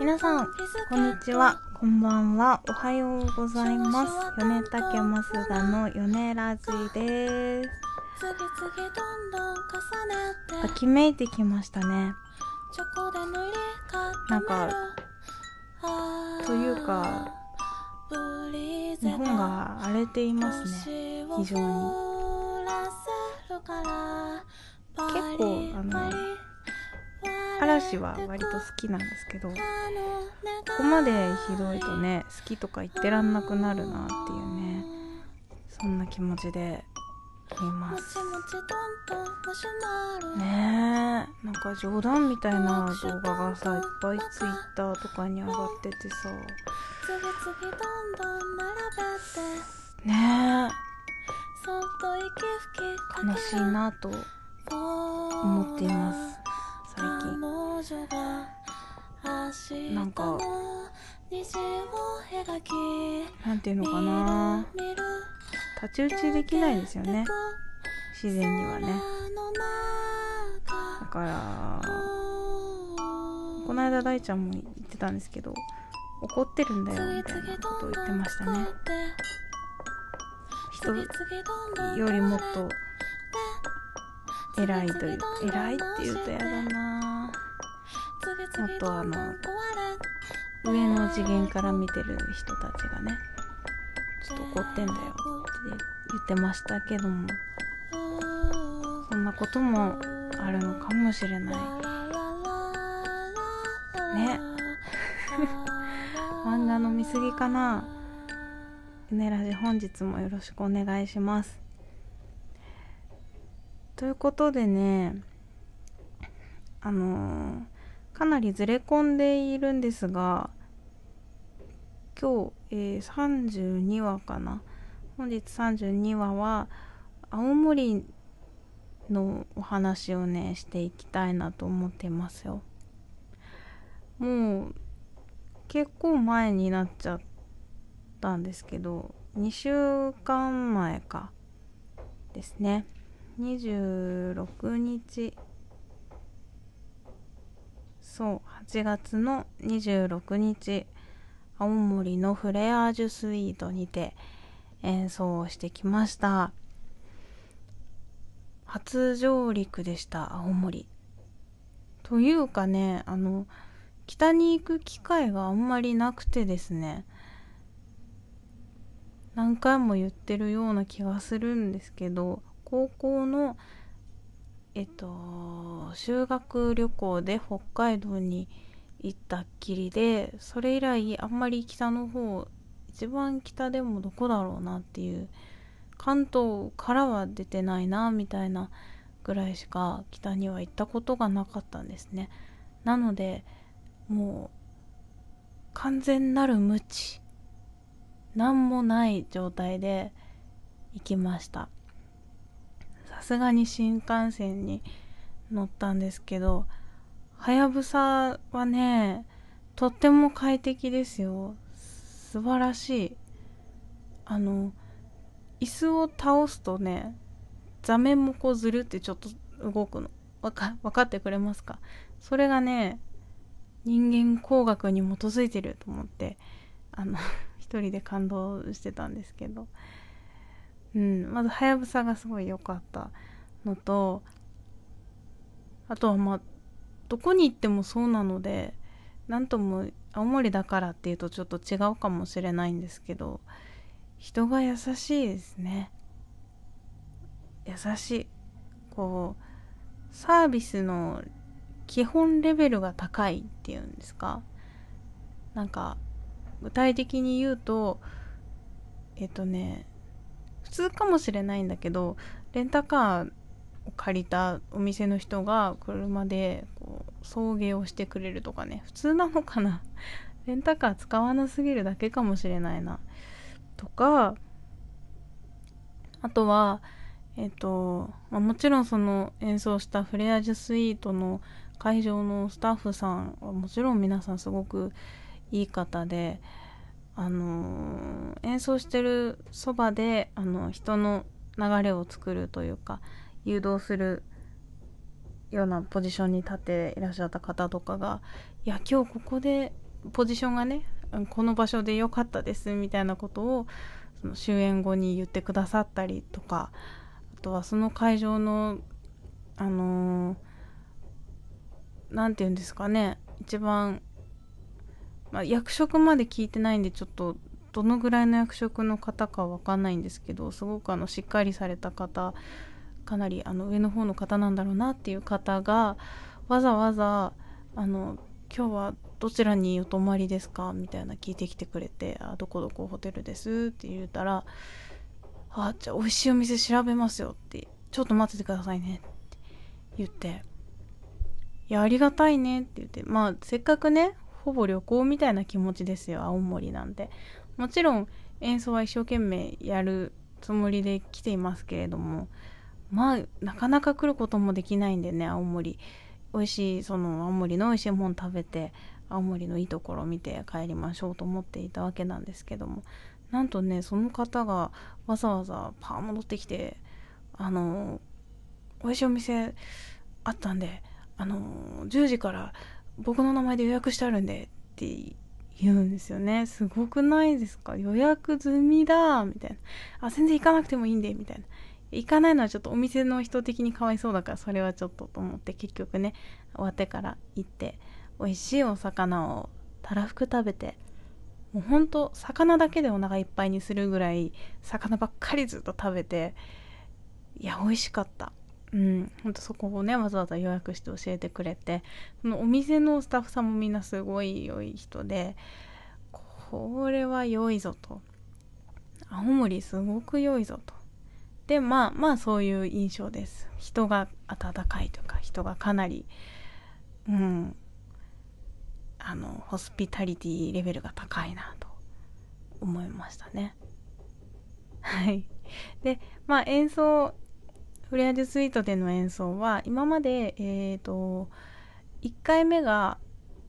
皆さん、こんにちは。こんばんは。おはようございます。米竹増田の米ラジです。秋めいてきましたね。なんか、というか、日本が荒れていますね。非常に。結構、あの、嵐は割と好きなんですけどここまでひどいとね好きとか言ってらんなくなるなっていうねそんな気持ちでいます。ねえなんか冗談みたいな動画がさいっぱいツイッターとかに上がっててさ。ねえ。悲しいなと思っていますなんかなんていうのかな。太刀打ちできないですよね。自然にはね。だからこの間大ちゃんも言ってたんですけど怒ってるんだよみたいなことを言ってましたね。人よりもっと偉いという偉いって言うとやだなもっとあの上の次元から見てる人たちがねちょっと怒ってんだよって言ってましたけども。そんなこともあるのかもしれない。ね。漫画の見過ぎかな。ねラジ本日もよろしくお願いします。ということでねあのー、かなりずれ込んでいるんですが今日、えー、32話かな。本日32話は青森のお話をねしていきたいなと思ってますよ。もう結構前になっちゃったんですけど2週間前かですね。26日そう8月の26日青森のフレアージュスイートにて演奏をしてきました。初上陸でした青森。というかねあの北に行く機会があんまりなくてですね何回も言ってるような気がするんですけど高校のえっと修学旅行で北海道に行ったっきりでそれ以来あんまり北の方一番北でもどこだろうなっていう関東からは出てないなみたいなぐらいしか北には行ったことがなかったんですね。なのでもう完全なる無知何もない状態で行きました。さすがに新幹線に乗ったんですけどはやぶさはねとっても快適ですよ。素晴らしい。あの椅子を倒すとね座面もこうずるってちょっと動くの。わか分かってくれますか？それがね人間工学に基づいてると思ってあの 一人で感動してたんですけど。うん、まずはやぶさがすごい良かったのとあとはまあどこに行ってもそうなので何とも青森だからっていうとちょっと違うかもしれないんですけど人が優しいですね。優しい。こうサービスの基本レベルが高いっていうんですか。なんか具体的に言うとえっとね普通かもしれないんだけどレンタカーを借りたお店の人が車でこう送迎をしてくれるとかね普通なのかな？レンタカー使わなすぎるだけかもしれないな。とかあとはえっ、と、まあ、もちろんその演奏したフレアージュスイートの会場のスタッフさんはもちろん皆さんすごくいい方であの、演奏してるそばであの人の流れを作るというか誘導するようなポジションに立っていらっしゃった方とかがいや今日ここでポジションがねこの場所で良かったですみたいなことをその終演後に言ってくださったりとかあとはその会場のあの何、て言うんですかね一番、まあ、役職まで聞いてないんでちょっとどのぐらいの役職の方かわかんないんですけどすごくあのしっかりされた方かなりあの上の方の方なんだろうなっていう方がわざわざあの今日はどちらにお泊まりですか？みたいな聞いてきてくれて、あ、どこどこホテルです？って言うたら、あ、じゃあ美味しいお店調べますよって、ちょっと待っててくださいねって言って、いや、ありがたいねって言って、まあ、せっかくね、ほぼ旅行みたいな気持ちですよ、青森なんで。もちろん演奏は一生懸命やるつもりで来ていますけれども、まあ、なかなか来ることもできないんでね、青森。美味しい、その青森の美味しいもん食べて、青森のいいところを見て帰りましょうと思っていたわけなんですけどもなんとねその方がわざわざパー戻ってきてあの美味しいお店あったんであの10時から僕の名前で予約してあるんでって言うんですよね。すごくないですか？予約済みだみたいな。あ全然行かなくてもいいんでみたいな。行かないのはちょっとお店の人的にかわいそうだからそれはちょっとと思って結局ね終わってから行って美味しいお魚をたらふく食べてもうほんと魚だけでお腹いっぱいにするぐらい魚ばっかりずっと食べていや美味しかった。うんほんとそこをねわざわざ予約して教えてくれてそのお店のスタッフさんもみんなすごい良い人でこれは良いぞと。青森すごく良いぞと。でまあまあそういう印象です。人が温かいとか人がかなりうんあのホスピタリティレベルが高いなと思いましたね。はい。でまあ演奏フレアジュスイートでの演奏は今までえっ、ー、と1回目が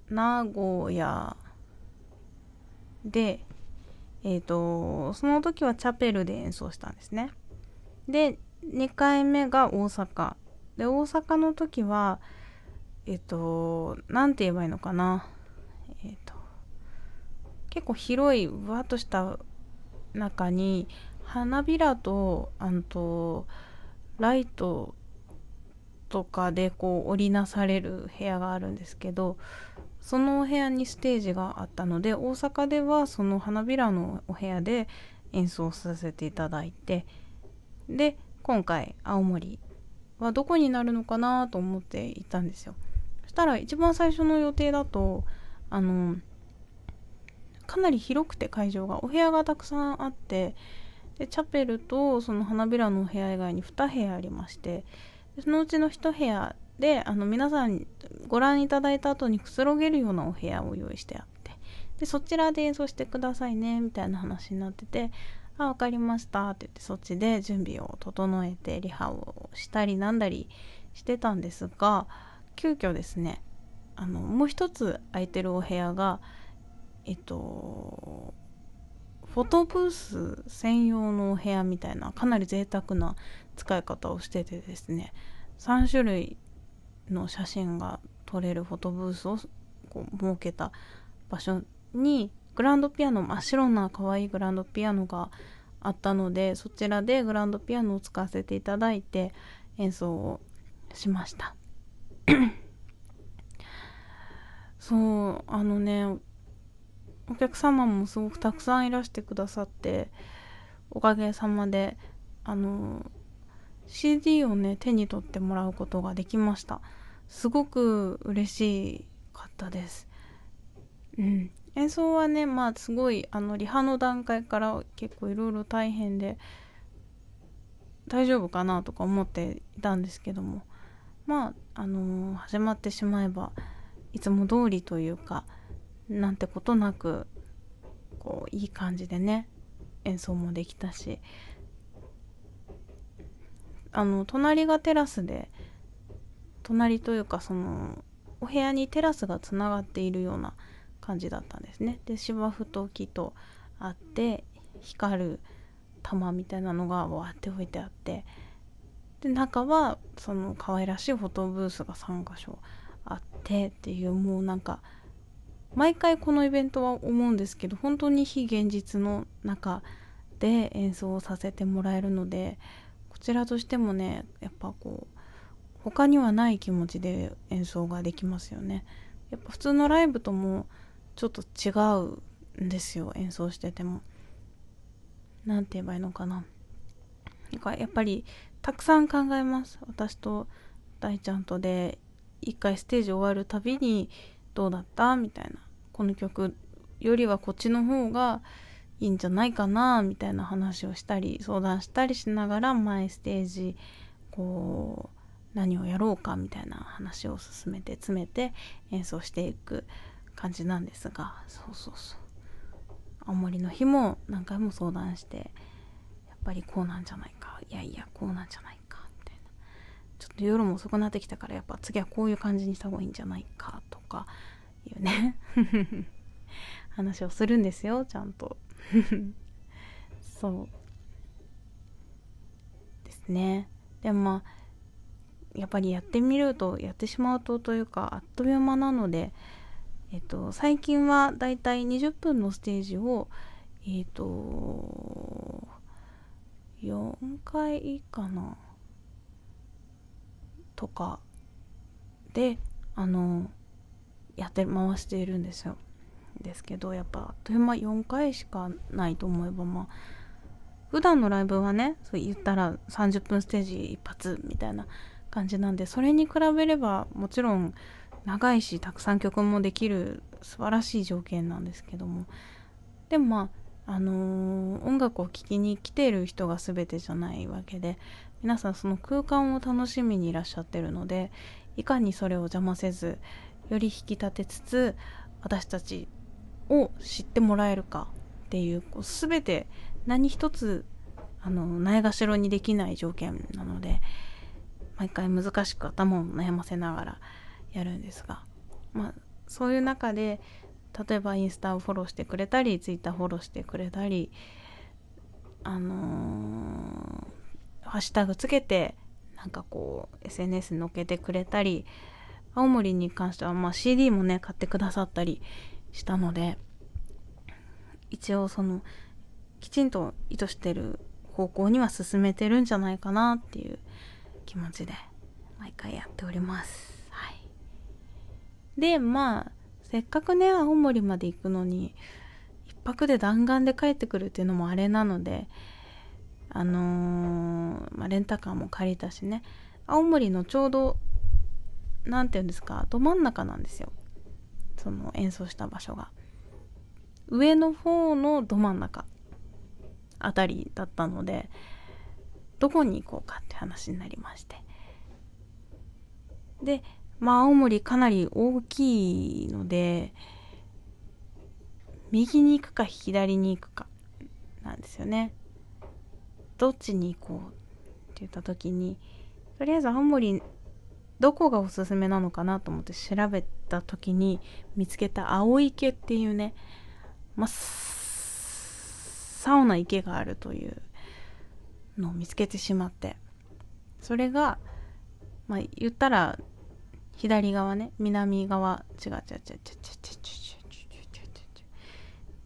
名古屋でえっ、ー、とその時はチャペルで演奏したんですね。で2回目が大阪。で大阪の時はえっ、ー、と何て言えばいいのかな。えっ、ー、と結構広いわっとした中に花びらとあのとライトとかでこう織りなされる部屋があるんですけどそのお部屋にステージがあったので大阪ではその花びらのお部屋で演奏させていただいてで今回青森はどこになるのかなと思っていたんですよ。そしたら一番最初の予定だとあのかなり広くて会場がお部屋がたくさんあってでチャペルとその花びらのお部屋以外に2部屋ありましてそのうちの1部屋であの皆さんご覧いただいた後にくつろげるようなお部屋を用意してあってでそちらで演奏してくださいねみたいな話になってて「あ分かりました」って言ってそっちで準備を整えてリハをしたりなんだりしてたんですが急遽ですねあのもう一つ空いてるお部屋がえっとフォトブース専用のお部屋みたいなかなり贅沢な使い方をしててですね3種類の写真が撮れるフォトブースをこう設けた場所にグランドピアノ真っ白な可愛いグランドピアノがあったのでそちらでグランドピアノを使わせていただいて演奏をしました。そうあのねお客様もすごくたくさんいらしてくださっておかげさまであの CD をね手に取ってもらうことができました。すごく嬉しかったです。うん。演奏はねまあすごいあのリハの段階から結構いろいろ大変で大丈夫かなとか思っていたんですけども。まああのー、始まってしまえばいつも通りというかなんてことなくこういい感じでね演奏もできたし。あの隣がテラスで隣というかそのお部屋にテラスがつながっているような感じだったんですね。で芝生と木とあって光る玉みたいなのがわって置いてあって。で中はその可愛らしいフォトブースが3箇所あってっていうもうなんか毎回このイベントは思うんですけど本当に非現実の中で演奏をさせてもらえるのでこちらとしてもねやっぱこう他にはない気持ちで演奏ができますよね。やっぱ普通のライブともちょっと違うんですよ演奏してても。何て言えばいいのかな。なんかやっぱりたくさん考えます。私と大ちゃんとで一回ステージ終わるたびにどうだったみたいなこの曲よりはこっちの方がいいんじゃないかなみたいな話をしたり相談したりしながら前ステージこう何をやろうかみたいな話を進めて詰めて演奏していく感じなんですがそうそうそう。青森の日も何回も相談してやっぱりこうなんじゃないか。いやいやこうなんじゃないか。ちょっと夜も遅くなってきたからやっぱ次はこういう感じにした方がいいんじゃないかとかいうね。話をするんですよちゃんと。そうですね。でもまあやっぱりやってみるとやってしまうとというかあっという間なので、えっと、最近はだいたい20分のステージをえっと4回かな。とかであのやって回しているんですよ。ですけどやっぱあっという間4回しかないと思えばまあ普段のライブはねそう言ったら30分ステージ一発みたいな感じなんでそれに比べればもちろん長いしたくさん曲もできる素晴らしい条件なんですけども。でもまああのー、音楽を聴きに来ている人が全てじゃないわけで皆さんその空間を楽しみにいらっしゃってるのでいかにそれを邪魔せずより引き立てつつ私たちを知ってもらえるかっていうこう全て何一つあのないがしろにできない条件なので毎回難しく頭を悩ませながらやるんですが、まあ、そういう中で例えばインスタをフォローしてくれたりツイッターフォローしてくれたりあのー、ハッシュタグつけてなんかこう SNS に載っけてくれたり青森に関してはまあ CD もね買ってくださったりしたので一応そのきちんと意図してる方向には進めてるんじゃないかなっていう気持ちで毎回やっております。はい。で、まあ、せっかくね、青森まで行くのに、一泊で弾丸で帰ってくるっていうのもあれなので、あのー、まあ、レンタカーも借りたしね、青森のちょうど、何て言うんですか、ど真ん中なんですよ。その演奏した場所が。上の方のど真ん中あたりだったので、どこに行こうかって話になりましてでまあ青森かなり大きいので右に行くか左に行くかなんですよねどっちに行こうって言った時にとりあえず青森どこがおすすめなのかなと思って調べた時に見つけた青池っていうね、まあ、サウナ池があるというのを見つけてしまってそれがまあ言ったら左側ね南側違う違う違う違う違う違う違う違う違う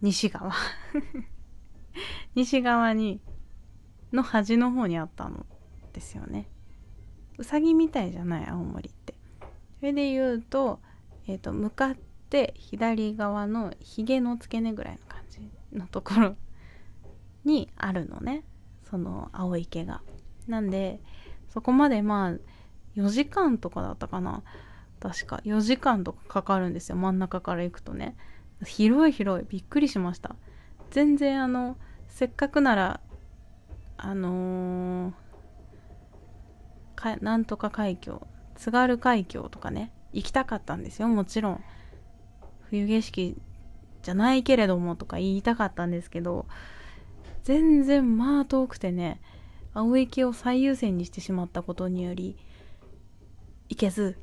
西側。西側にの端の方にあったのですよね。うさぎみたいじゃない青森って。それで言うと,、えーと、向かって左側のひげの付け根ぐらいの感じのところ にあるのね。その青池が。なんでそこまでまあ4時間とかだったかな。確か4時間とかかかるんですよ。真ん中から行くとね。広い広い。びっくりしました。全然あのせっかくならあのー、かなんとか海峡津軽海峡とかね行きたかったんですよもちろん。冬景色じゃないけれどもとか言いたかったんですけど全然まあ遠くてね青池を最優先にしてしまったことにより行けず。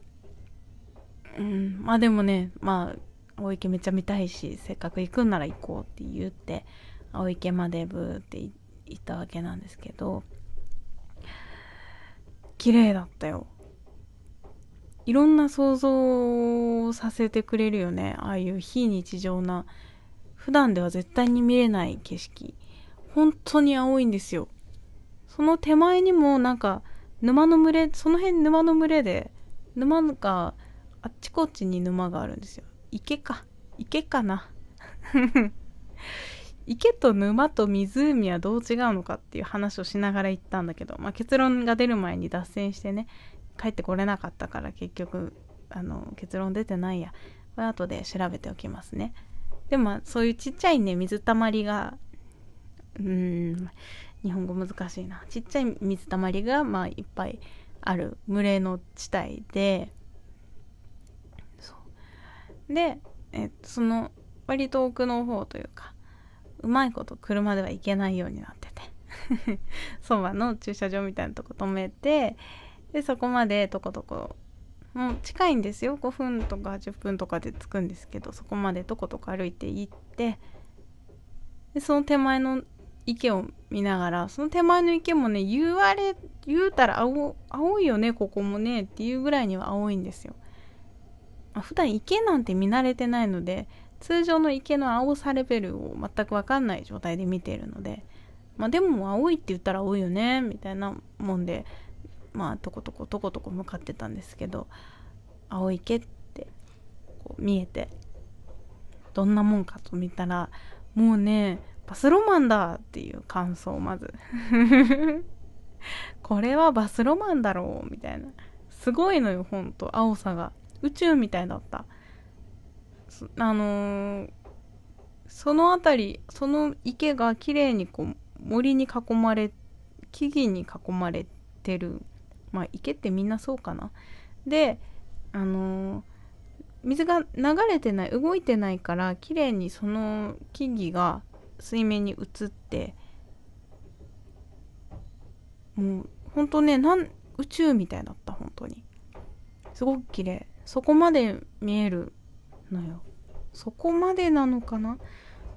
うんまあでもねまあ青池めっちゃ見たいしせっかく行くんなら行こうって言って青池までブーって行っていたわけなんですけど綺麗だったよ。いろんな想像をさせてくれるよね。ああいう非日常な普段では絶対に見れない景色。本当に青いんですよ。その手前にもなんか沼の群れその辺沼の群れで沼があっちこっちに沼があるんですよ。池か。池かな。池と沼と湖はどう違うのかっていう話をしながら行ったんだけど、まあ、結論が出る前に脱線してね帰ってこれなかったから結局あの結論出てないや。これ後で調べておきますね。でもそういうちっちゃいね水たまりがうん日本語難しいな。ちっちゃい水たまりがまあいっぱいある群れの地帯でで、えっと、その割と奥の方というかうまいこと車では行けないようになってて。そばの駐車場みたいなとこ止めてでそこまでとことこもう近いんですよ。5分とか10分とかで着くんですけどそこまでとことこ歩いて行ってでその手前の池を見ながらその手前の池もね言われ言うたら青青いよねここもねっていうぐらいには青いんですよ、まあ、普段池なんて見慣れてないので通常の池の青さレベルを全く分かんない状態で見ているのでまあでも青いって言ったら青いよねみたいなもんでまあとことことことこ向かってたんですけど青池ってこう見えてどんなもんかと見たらもうねバスロマンだっていう感想をまず。これはバスロマンだろうみたいな。すごいのよほんと。青さが。宇宙みたいだった。あのー、その辺りその池が綺麗にこう森に囲まれ木々に囲まれてる。まあ池ってみんなそうかな。であのー、水が流れてない動いてないから綺麗にその木々が水面に映ってもうほんとねなん宇宙みたいだった本当に。すごく綺麗。そこまで見えるのよ。そこまでなのかな？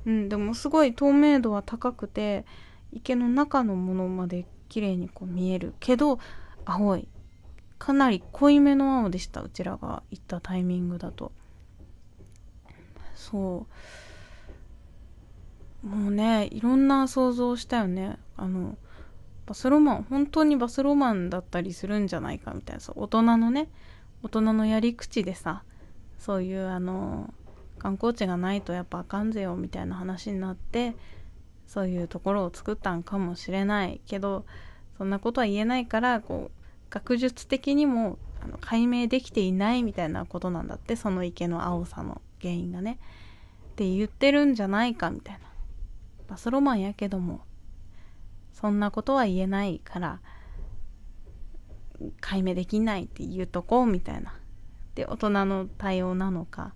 うんでもすごい透明度は高くて池の中のものまで綺麗にこう見えるけど青いかなり濃いめの青でしたうちらが行ったタイミングだと。そう。もうねいろんな想像したよね。あのバスロマン本当にバスロマンだったりするんじゃないかみたいな。そう大人のね大人のやり口でさそういうあの観光地がないとやっぱあかんぜよみたいな話になってそういうところを作ったんかもしれないけどそんなことは言えないからこう学術的にもあの解明できていないみたいなことなんだってその池の青さの原因がね。って言ってるんじゃないかみたいな。バスロマンやけどもそんなことは言えないから解明できないって言うとこうみたいな。で大人の対応なのか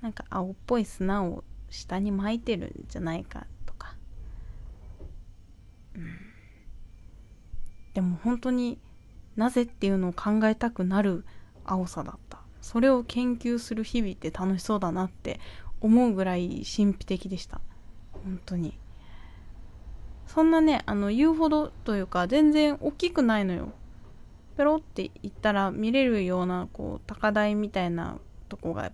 なんか青っぽい砂を下に撒いてるんじゃないかとか。うん、でも本当になぜっていうのを考えたくなる青さだった。それを研究する日々って楽しそうだなって思うぐらい神秘的でした。本当に。そんなねあの言うほどというか全然大きくないのよ。ペロって言ったら見れるようなこう高台みたいなとこが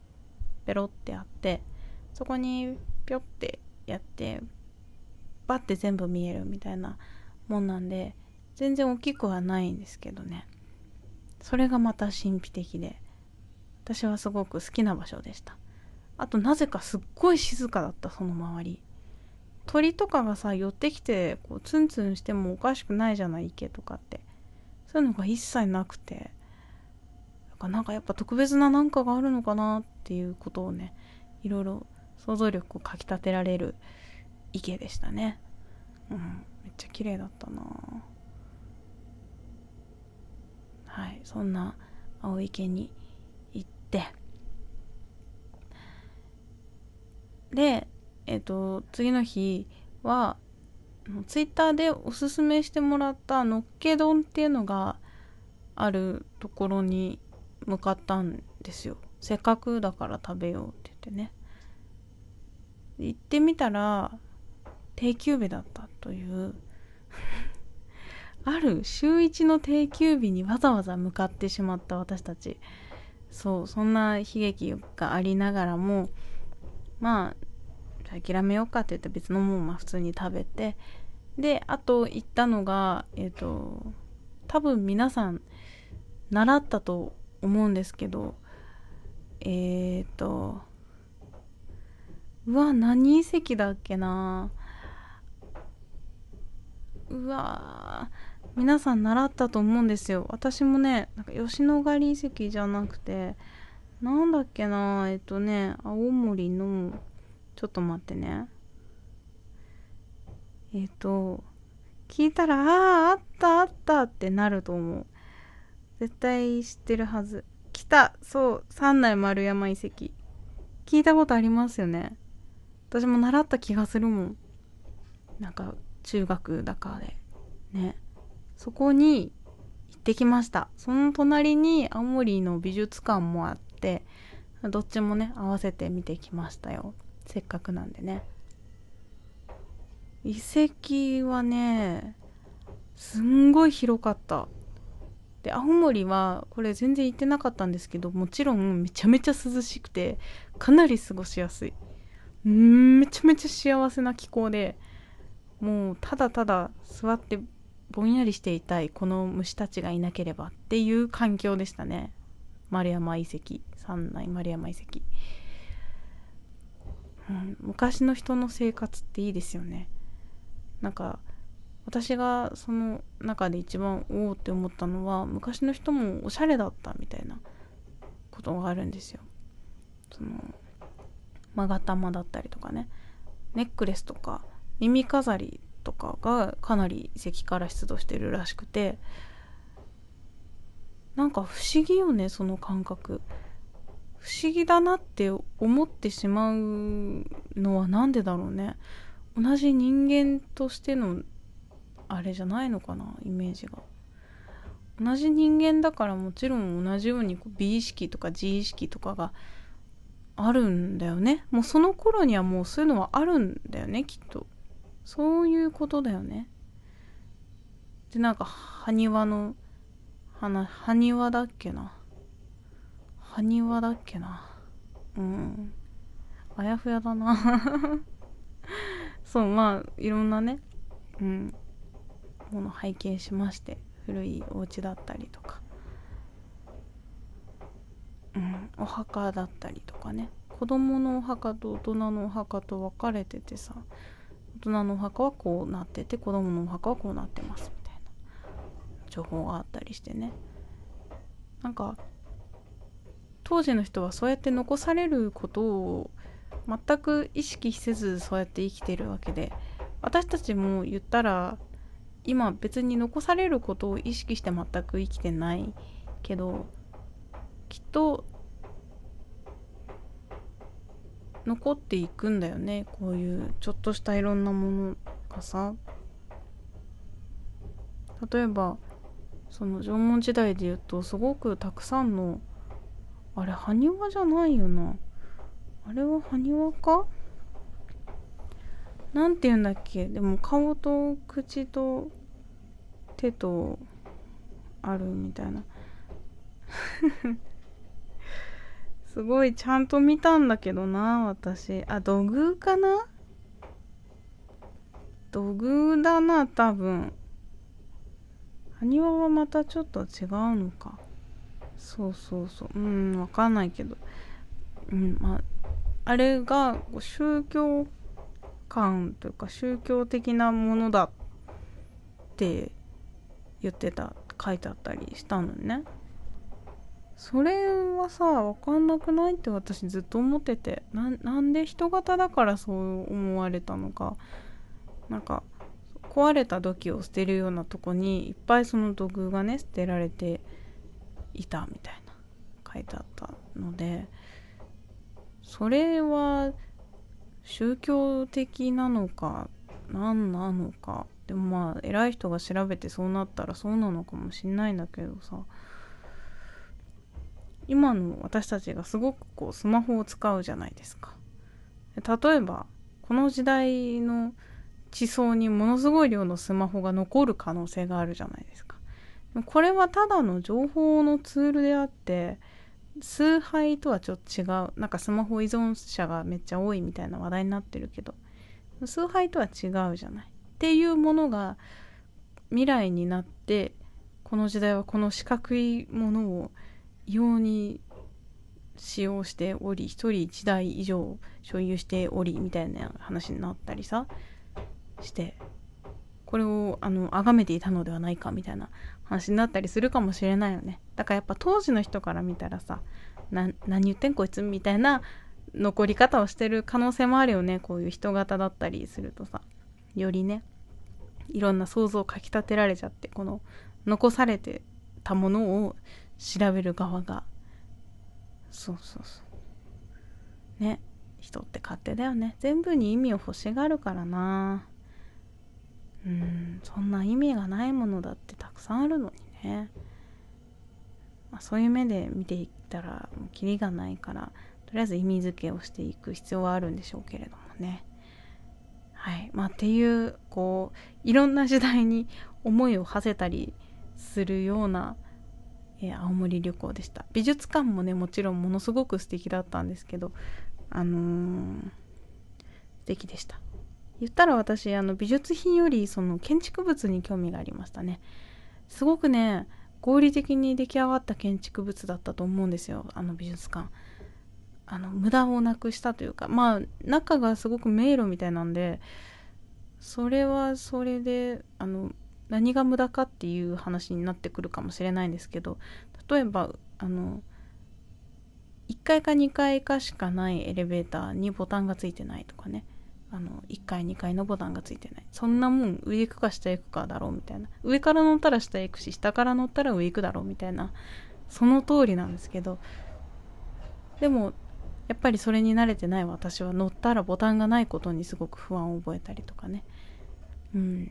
ペロってあってそこにぴょってやってバッて全部見えるみたいなもんなんで全然大きくはないんですけどね。それがまた神秘的で私はすごく好きな場所でした。あとなぜかすっごい静かだったその周り。鳥とかがさ寄ってきてこうツンツンしてもおかしくないじゃない池とかって。そういうのが一切なくて。なんかやっぱ特別な何かがあるのかなっていうことをねいろいろ想像力をかきたてられる池でしたね。うんめっちゃ綺麗だったな。はいそんな青池に行って。でえっ、ー、と次の日はツイッターでおすすめしてもらったのっけ丼っていうのがあるところに向かったんですよ。せっかくだから食べようって言ってね。行ってみたら定休日だったという。ある週1の定休日にわざわざ向かってしまった私たち。そうそんな悲劇がありながらもまあ諦めようかって言って別のもんま普通に食べて。であと行ったのがえっ、ー、と多分皆さん習ったと思うんですけどえっ、ー、とうわ何遺跡だっけな。うわ皆さん習ったと思うんですよ。私もねなんか吉野ヶ里遺跡じゃなくてなんだっけなえっとね青森のちょっと待ってね。えっと聞いたらあああったあったってなると思う。絶対知ってるはず。来た。そう。三内丸山遺跡。聞いたことありますよね。私も習った気がするもん。なんか中学だかで。ね。そこに行ってきました。その隣に青森の美術館もあってどっちもね合わせて見てきましたよ。せっかくなんでね。遺跡はねすんごい広かった。で青森はこれ全然行ってなかったんですけどもちろんめちゃめちゃ涼しくてかなり過ごしやすい。んめちゃめちゃ幸せな気候でもうただただ座ってぼんやりしていたいこの虫たちがいなければっていう環境でしたね。丸山遺跡三内丸山遺跡、うん、昔の人の生活っていいですよね。なんか私がその中で一番おおって思ったのは昔の人もおしゃれだったみたいなことがあるんですよ。その勾玉だったりとかね。ネックレスとか耳飾りとかがかなり遺跡から出土してるらしくて。なんか不思議よねその感覚。不思議だなって思ってしまうのは何でだろうね。同じ人間としてのあれじゃないのかなイメージが。同じ人間だからもちろん同じようにこう美意識とか自意識とかがあるんだよね。もうその頃にはもうそういうのはあるんだよねきっと。そういうことだよね。でなんか埴輪の花埴輪だっけな。埴輪だっけな。うん。あやふやだな。そうまあいろんなね。うん。もの拝見しまして古いお家だったりとかうんお墓だったりとかね子供のお墓と大人のお墓と分かれててさ大人のお墓はこうなってて子供のお墓はこうなってますみたいな情報があったりしてね。なんか当時の人はそうやって残されることを全く意識せずそうやって生きてるわけで私たちも言ったら今別に残されることを意識して全く生きてないけどきっと残っていくんだよね。こういうちょっとしたいろんなものがさ。例えばその縄文時代で言うとすごくたくさんのあれ埴輪じゃないよな。あれは埴輪か？なんて言うんだっけ？でも顔と口と手とあるみたいな。すごいちゃんと見たんだけどな私。あ土偶かな？土偶だな多分。埴輪はまたちょっと違うのか。そうそうそう。うんわかんないけど。うんまああれが宗教観というか宗教的なものだって言ってた書いてあったりしたのね。それはさ分かんなくないって私ずっと思ってて。なんで人型だからそう思われたのか。なんか壊れた土器を捨てるようなとこにいっぱいその土偶がね捨てられていたみたいな書いてあったので。それは宗教的なのか何なのか。でもまあ偉い人が調べてそうなったらそうなのかもしんないんだけどさ。今の私たちがすごくこうスマホを使うじゃないですか。例えばこの時代の地層にものすごい量のスマホが残る可能性があるじゃないですか。これはただの情報のツールであって崇拝とはちょっと違う。なんかスマホ依存者がめっちゃ多いみたいな話題になってるけど崇拝とは違うじゃない。っていうものが未来になってこの時代はこの四角いものを異様に使用しており1人1台以上所有しておりみたいな話になったりさしてこれをあの崇めていたのではないかみたいな話になったりするかもしれないよね。だからやっぱ当時の人から見たらさ何言ってんこいつみたいな残り方をしてる可能性もあるよね。こういう人型だったりするとさ。よりねいろんな想像をかきたてられちゃってこの残されてたものを調べる側が。そうそうそう。ね。人って勝手だよね。全部に意味を欲しがるからな。んそんな意味がないものだってたくさんあるのにね、まあ、そういう目で見ていったらもうキリがないからとりあえず意味付けをしていく必要はあるんでしょうけれどもね。はい。まあっていうこういろんな時代に思いを馳せたりするような、えー、青森旅行でした。美術館もねもちろんものすごく素敵だったんですけどあのー、素敵でした。言ったら私あの美術品よりその建築物に興味がありましたね。すごくね合理的に出来上がった建築物だったと思うんですよあの美術館。あの無駄をなくしたというか。まあ中がすごく迷路みたいなんでそれはそれであの何が無駄かっていう話になってくるかもしれないんですけど例えばあの1階か2階かしかないエレベーターにボタンがついてないとかね。あの1階2階のボタンがついてない。そんなもん上行くか下行くかだろうみたいな。上から乗ったら下行くし下から乗ったら上行くだろうみたいな。その通りなんですけど。でもやっぱりそれに慣れてない私は乗ったらボタンがないことにすごく不安を覚えたりとかね。うん。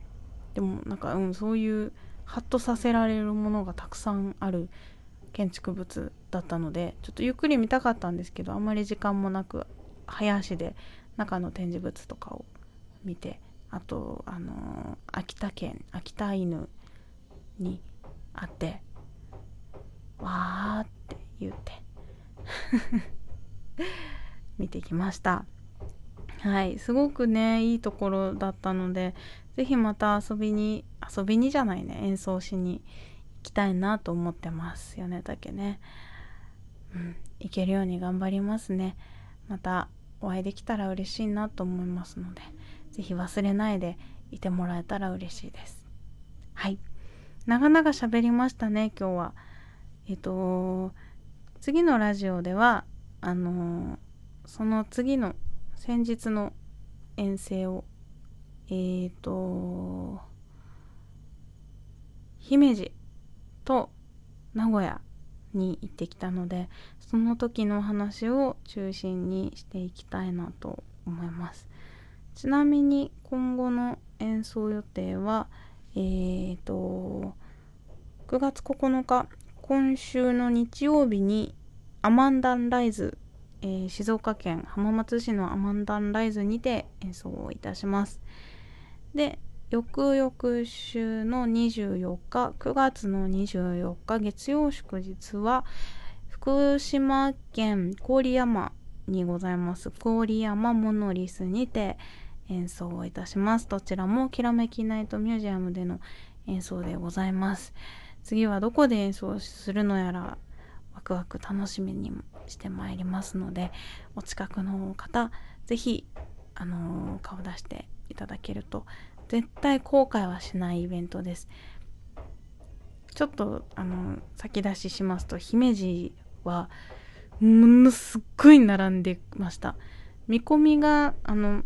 でもなんか、うん、そういうハッとさせられるものがたくさんある建築物だったのでちょっとゆっくり見たかったんですけどあんまり時間もなく早足で中の展示物とかを見てあとあのー、秋田県秋田犬に会ってわーって言って 見てきました。はいすごくねいいところだったので是非また遊びに遊びにじゃないね演奏しに行きたいなと思ってます米竹ね。うん行けるように頑張りますね。またお会いできたら嬉しいなと思いますので是非忘れないでいてもらえたら嬉しいです。はい。長々喋りましたね今日は。えっと次のラジオではあのその次の先日の遠征をえーと姫路と名古屋に行ってきたのでその時の話を中心にしていきたいなと思いますちなみに今後の演奏予定はえーと9月9日今週の日曜日にアマンダンライズ、えー、静岡県浜松市のアマンダンライズにて演奏をいたします。で、翌々週の24日、9月の24日月曜祝日は、福島県郡山にございます郡山モノリスにて演奏をいたします。どちらもきらめきナイトミュージアムでの演奏でございます。次はどこで演奏するのやらワクワク楽しみにしてまいりますのでお近くの方是非あのー、顔出していただけると絶対後悔はしないイベントです。ちょっとあの先出ししますと姫路はものすっごい並んでました。見込みがあの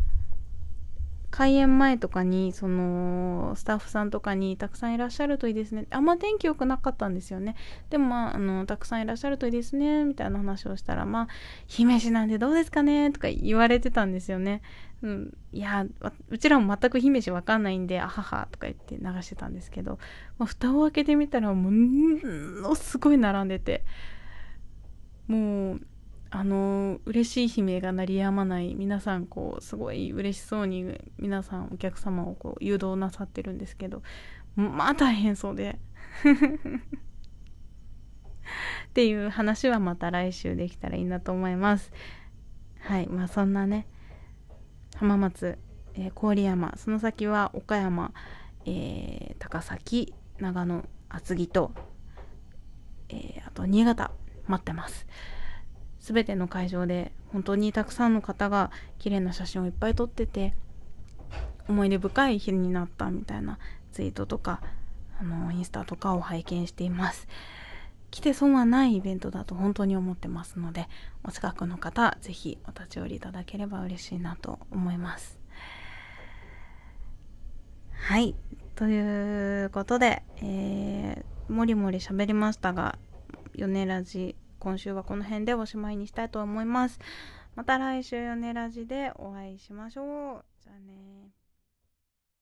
開演前とかにそのスタッフさんとかにたくさんいらっしゃるといいですね。あんま天気良くなかったんですよね。でもまああのたくさんいらっしゃるといいですね。みたいな話をしたらまあ姫路なんでどうですかね？とか言われてたんですよね。うん、いやうちらも全く姫路わかんないんであははとか言って流してたんですけど、まあ、蓋を開けてみたらものすごい並んでてもうあの嬉しい悲鳴が鳴りやまない皆さんこうすごい嬉しそうに皆さんお客様をこう誘導なさってるんですけどまあ大変そうで。っていう話はまた来週できたらいいなと思います。はい。まあそんなね浜松、えー、郡山その先は岡山、えー、高崎長野厚木と、えー、あと新潟待ってます。全ての会場で本当にたくさんの方が綺麗な写真をいっぱい撮ってて思い出深い日になったみたいなツイートとかあのインスタとかを拝見しています。来て損はないイベントだと本当に思ってますのでお近くの方是非お立ち寄りいただければ嬉しいなと思いますはいということで、えー、もりもり喋りましたが米ラジ今週はこの辺でおしまいにしたいと思います。また来週よねラジでお会いしましょう。じゃあね